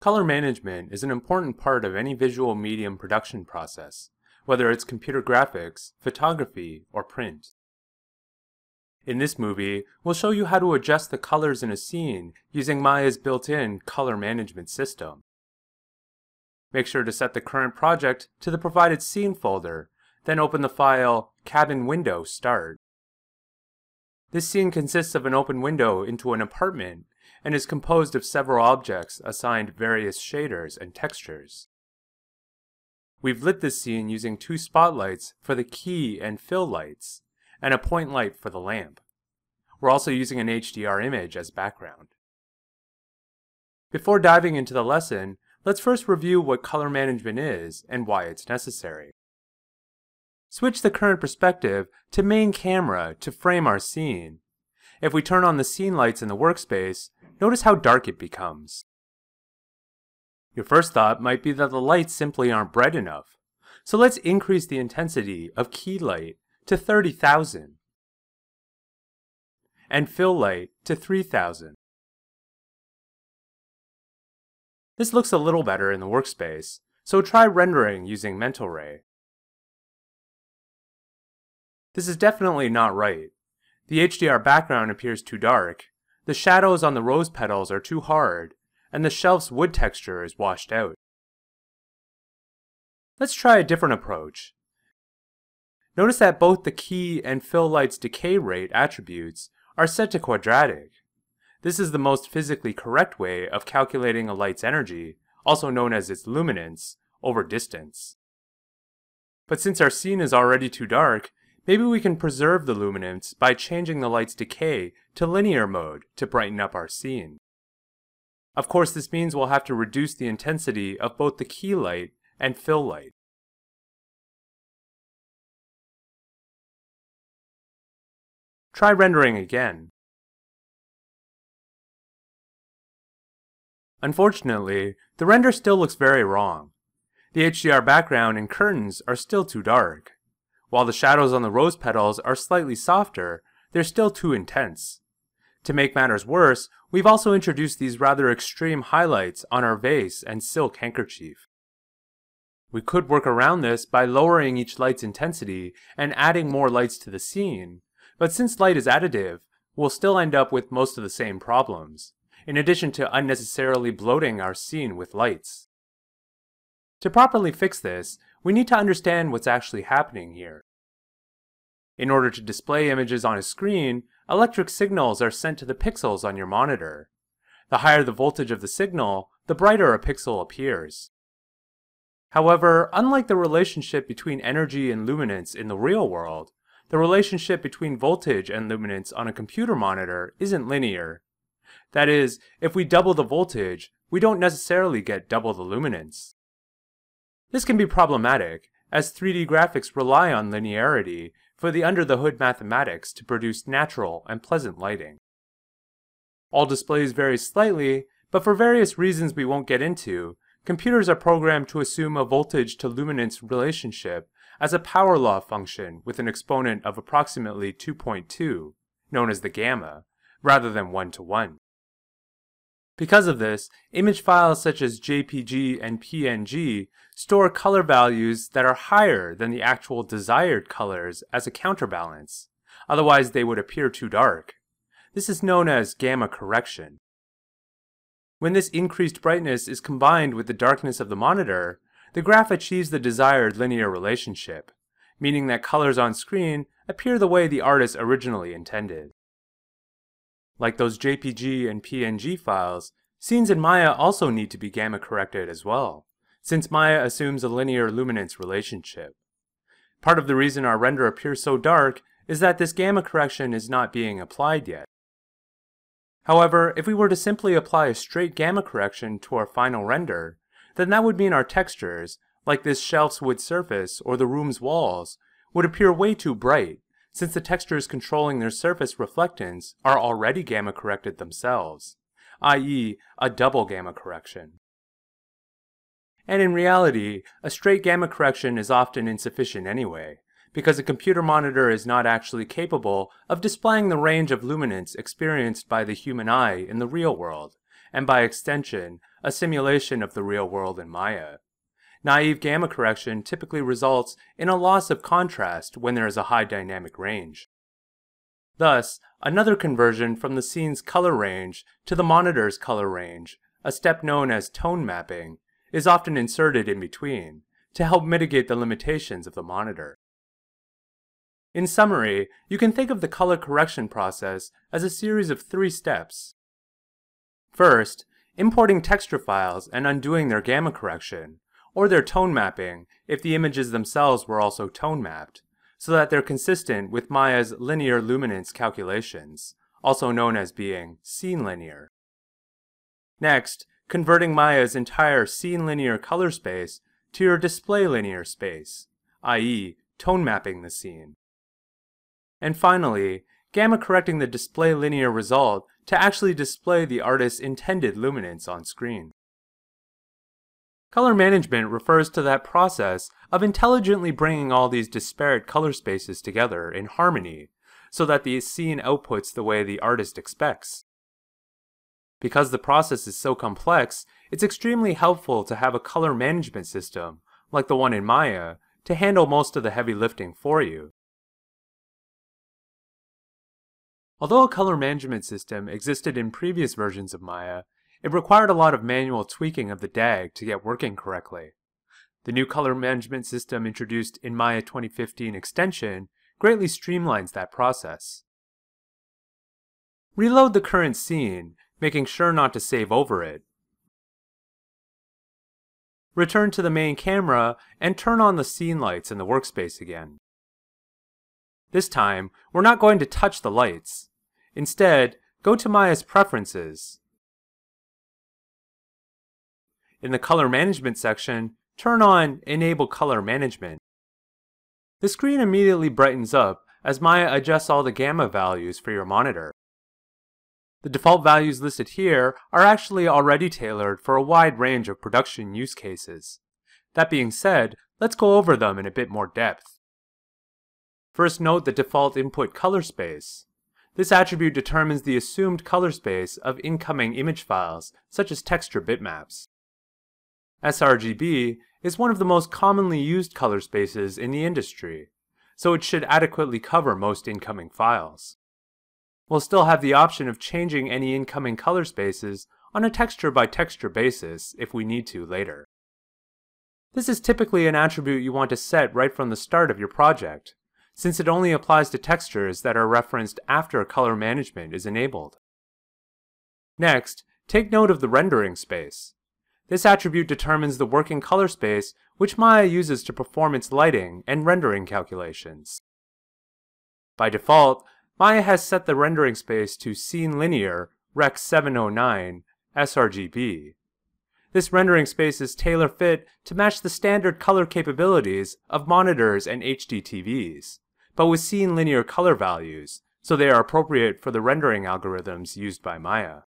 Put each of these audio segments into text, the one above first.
Color management is an important part of any visual medium production process, whether it's computer graphics, photography, or print. In this movie, we'll show you how to adjust the colors in a scene using Maya's built-in color management system. Make sure to set the current project to the provided scene folder, then open the file Cabin Window Start. This scene consists of an open window into an apartment and is composed of several objects assigned various shaders and textures. We've lit this scene using two spotlights for the key and fill lights, and a point light for the lamp. We're also using an HDR image as background. Before diving into the lesson, let's first review what color management is and why it's necessary. Switch the current perspective to main camera to frame our scene. If we turn on the scene lights in the workspace, notice how dark it becomes. Your first thought might be that the lights simply aren't bright enough. So let's increase the intensity of key light to 30,000 and fill light to 3000. This looks a little better in the workspace, so try rendering using Mental Ray. This is definitely not right. The HDR background appears too dark, the shadows on the rose petals are too hard, and the shelf's wood texture is washed out. Let's try a different approach. Notice that both the key and fill light's decay rate attributes are set to quadratic. This is the most physically correct way of calculating a light's energy, also known as its luminance, over distance. But since our scene is already too dark, maybe we can preserve the luminance by changing the light's decay to linear mode to brighten up our scene. Of course, this means we'll have to reduce the intensity of both the key light and fill light. Try rendering again. Unfortunately, the render still looks very wrong. The HDR background and curtains are still too dark. While the shadows on the rose petals are slightly softer, they're still too intense. To make matters worse, we've also introduced these rather extreme highlights on our vase and silk handkerchief. We could work around this by lowering each light's intensity and adding more lights to the scene, but since light is additive, we'll still end up with most of the same problems, in addition to unnecessarily bloating our scene with lights. To properly fix this, we need to understand what's actually happening here. In order to display images on a screen, electric signals are sent to the pixels on your monitor. The higher the voltage of the signal, the brighter a pixel appears. However, unlike the relationship between energy and luminance in the real world, the relationship between voltage and luminance on a computer monitor isn't linear. That is, if we double the voltage, we don't necessarily get double the luminance. This can be problematic, as 3D graphics rely on linearity for the under-the-hood mathematics to produce natural and pleasant lighting. All displays vary slightly, but for various reasons we won't get into, computers are programmed to assume a voltage to luminance relationship as a power law function with an exponent of approximately 2.2, known as the gamma, rather than 1 to 1. Because of this, image files such as JPG and PNG store color values that are higher than the actual desired colors as a counterbalance, otherwise they would appear too dark. This is known as gamma correction. When this increased brightness is combined with the darkness of the monitor, the graph achieves the desired linear relationship, meaning that colors on screen appear the way the artist originally intended. Like those JPG and PNG files, scenes in Maya also need to be gamma corrected as well, since Maya assumes a linear luminance relationship. Part of the reason our render appears so dark is that this gamma correction is not being applied yet. However, if we were to simply apply a straight gamma correction to our final render, then that would mean our textures, like this shelf's wood surface or the room's walls, would appear way too bright since the textures controlling their surface reflectance are already gamma corrected themselves, i.e. a double gamma correction. And in reality, a straight gamma correction is often insufficient anyway, because a computer monitor is not actually capable of displaying the range of luminance experienced by the human eye in the real world, and by extension, a simulation of the real world in Maya. Naive gamma correction typically results in a loss of contrast when there is a high dynamic range. Thus, another conversion from the scene's color range to the monitor's color range, a step known as tone mapping, is often inserted in between to help mitigate the limitations of the monitor. In summary, you can think of the color correction process as a series of three steps. First, importing texture files and undoing their gamma correction, or their tone mapping if the images themselves were also tone mapped, so that they're consistent with Maya's linear luminance calculations, also known as being scene linear. Next, converting Maya's entire scene linear color space to your display linear space, i.e., tone mapping the scene. And finally, gamma correcting the display linear result to actually display the artist's intended luminance on screen. Color management refers to that process of intelligently bringing all these disparate color spaces together in harmony so that the scene outputs the way the artist expects. Because the process is so complex, it's extremely helpful to have a color management system, like the one in Maya, to handle most of the heavy lifting for you. Although a color management system existed in previous versions of Maya, it required a lot of manual tweaking of the DAG to get working correctly. The new color management system introduced in Maya 2015 extension greatly streamlines that process. Reload the current scene, making sure not to save over it. Return to the main camera and turn on the scene lights in the workspace again. This time, we're not going to touch the lights. Instead, go to Maya's Preferences. In the Color Management section, turn on Enable Color Management. The screen immediately brightens up as Maya adjusts all the gamma values for your monitor. The default values listed here are actually already tailored for a wide range of production use cases. That being said, let's go over them in a bit more depth. First note the default input color space. This attribute determines the assumed color space of incoming image files, such as texture bitmaps. sRGB is one of the most commonly used color spaces in the industry, so it should adequately cover most incoming files. We'll still have the option of changing any incoming color spaces on a texture by texture basis if we need to later. This is typically an attribute you want to set right from the start of your project, since it only applies to textures that are referenced after color management is enabled. Next, take note of the rendering space. This attribute determines the working color space which Maya uses to perform its lighting and rendering calculations. By default, Maya has set the rendering space to Scene Linear Rec 709 sRGB. This rendering space is tailor-fit to match the standard color capabilities of monitors and HDTVs, but with scene linear color values, so they are appropriate for the rendering algorithms used by Maya.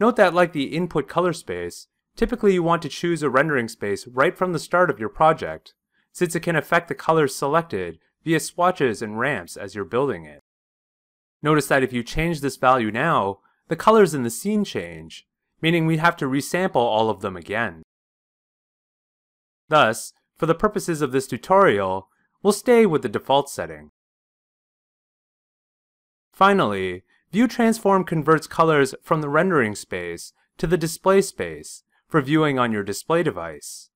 Note that like the input color space, typically you want to choose a rendering space right from the start of your project, since it can affect the colors selected via swatches and ramps as you're building it. Notice that if you change this value now, the colors in the scene change, meaning we'd have to resample all of them again. Thus, for the purposes of this tutorial, We'll stay with the default setting. Finally, View Transform converts colors from the rendering space to the display space for viewing on your display device.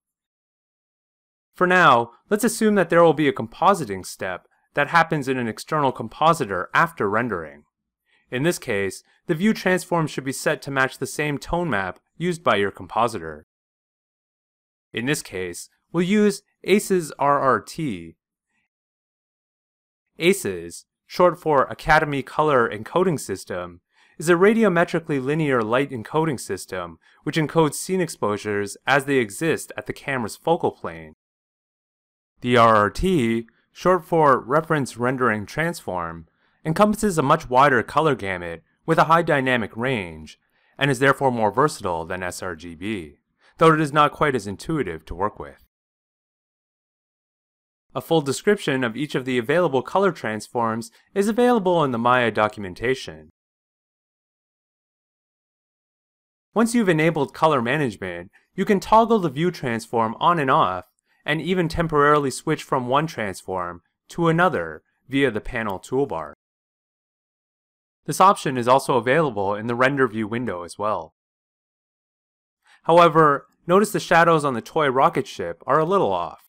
For now, let's assume that there will be a compositing step that happens in an external compositor after rendering. In this case, the view transform should be set to match the same tone map used by your compositor. In this case, we'll use ACES RRT ACES, short for Academy Color Encoding System, is a radiometrically linear light encoding system which encodes scene exposures as they exist at the camera's focal plane. The RRT, short for Reference Rendering Transform, encompasses a much wider color gamut with a high dynamic range, and is therefore more versatile than sRGB, though it is not quite as intuitive to work with. A full description of each of the available color transforms is available in the Maya documentation. Once you've enabled color management, you can toggle the view transform on and off, and even temporarily switch from one transform to another via the panel toolbar. This option is also available in the render view window as well. However, notice the shadows on the toy rocket ship are a little off.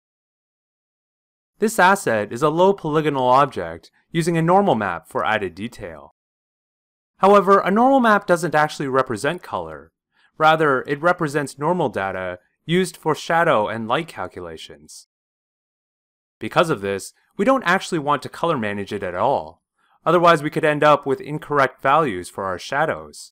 This asset is a low polygonal object using a normal map for added detail. However, a normal map doesn't actually represent color. Rather, it represents normal data used for shadow and light calculations. Because of this, we don't actually want to color manage it at all. Otherwise, we could end up with incorrect values for our shadows.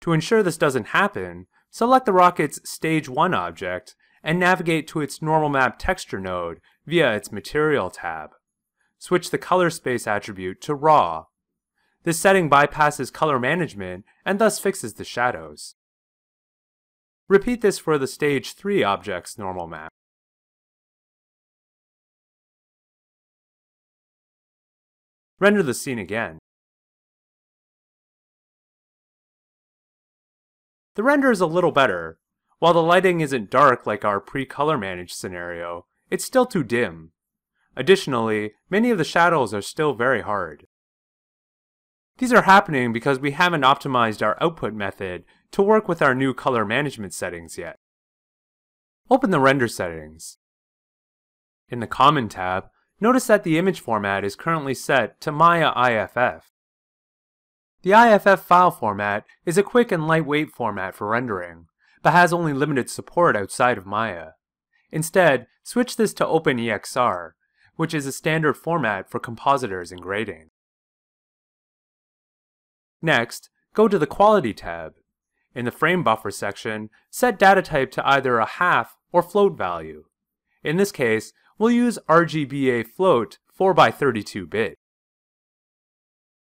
To ensure this doesn't happen, select the rocket's Stage 1 object and navigate to its normal map texture node via its Material tab. Switch the color space attribute to Raw. This setting bypasses color management and thus fixes the shadows. Repeat this for the Stage 3 object's normal map. Render the scene again. The render is a little better. While the lighting isn't dark like our pre-color managed scenario, it's still too dim. Additionally, many of the shadows are still very hard. These are happening because we haven't optimized our output method to work with our new color management settings yet. Open the render settings. In the Common tab, notice that the image format is currently set to Maya IFF. The IFF file format is a quick and lightweight format for rendering, but has only limited support outside of Maya. Instead, switch this to OpenEXR, which is a standard format for compositors and grading. Next, go to the Quality tab. In the Frame Buffer section, set data type to either a half or float value. In this case, we'll use RGBA float 4x32-bit.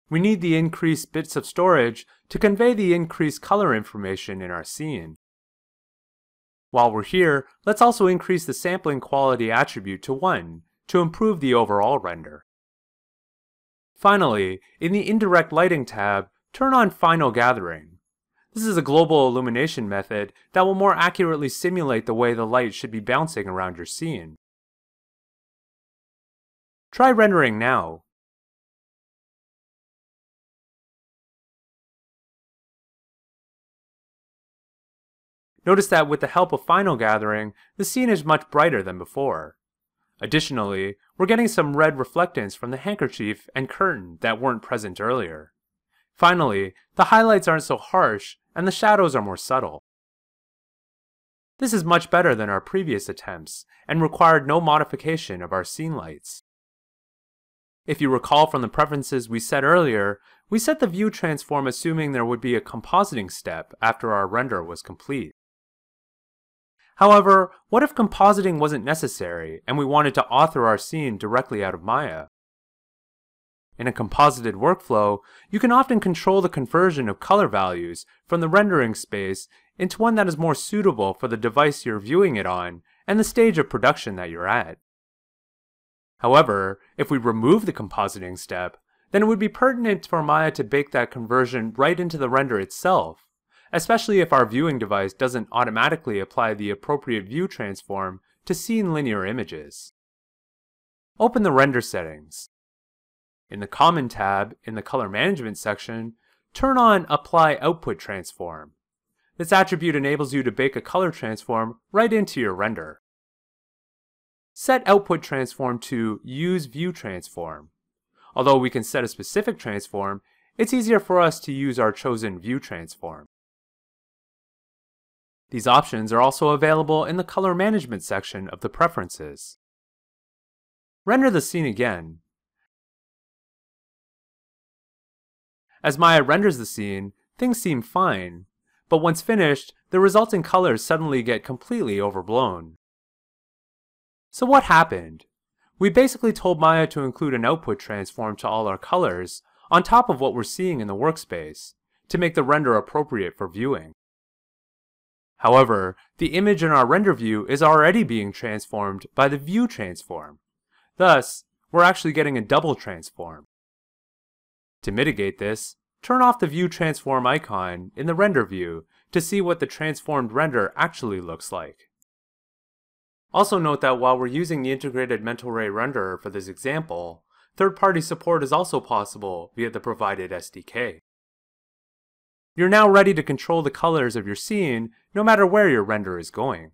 We need the increased bits of storage to convey the increased color information in our scene. While we're here, let's also increase the sampling quality attribute to 1 to improve the overall render. Finally, in the Indirect Lighting tab, turn on Final Gathering. This is a global illumination method that will more accurately simulate the way the light should be bouncing around your scene. Try rendering now. Notice that with the help of Final Gathering, the scene is much brighter than before. Additionally, we're getting some red reflectance from the handkerchief and curtain that weren't present earlier. Finally, the highlights aren't so harsh and the shadows are more subtle. This is much better than our previous attempts and required no modification of our scene lights. If you recall from the preferences we set earlier, we set the view transform assuming there would be a compositing step after our render was complete. However, what if compositing wasn't necessary and we wanted to author our scene directly out of Maya? In a composited workflow, you can often control the conversion of color values from the rendering space into one that is more suitable for the device you're viewing it on and the stage of production that you're at. However, if we remove the compositing step, then it would be pertinent for Maya to bake that conversion right into the render itself, especially if our viewing device doesn't automatically apply the appropriate view transform to scene linear images. Open the render settings. In the Common tab in the Color Management section, turn on Apply Output Transform. This attribute enables you to bake a color transform right into your render. Set Output Transform to Use View Transform. Although we can set a specific transform, it's easier for us to use our chosen view transform. These options are also available in the Color Management section of the Preferences. Render the scene again. As Maya renders the scene, things seem fine, but once finished, the resulting colors suddenly get completely overblown. So what happened? We basically told Maya to include an output transform to all our colors, on top of what we're seeing in the workspace, to make the render appropriate for viewing. However, the image in our render view is already being transformed by the view transform. Thus, we're actually getting a double transform. To mitigate this, turn off the View Transform icon in the render view to see what the transformed render actually looks like. Also note that while we're using the integrated mental ray renderer for this example, third-party support is also possible via the provided SDK. You're now ready to control the colors of your scene no matter where your render is going.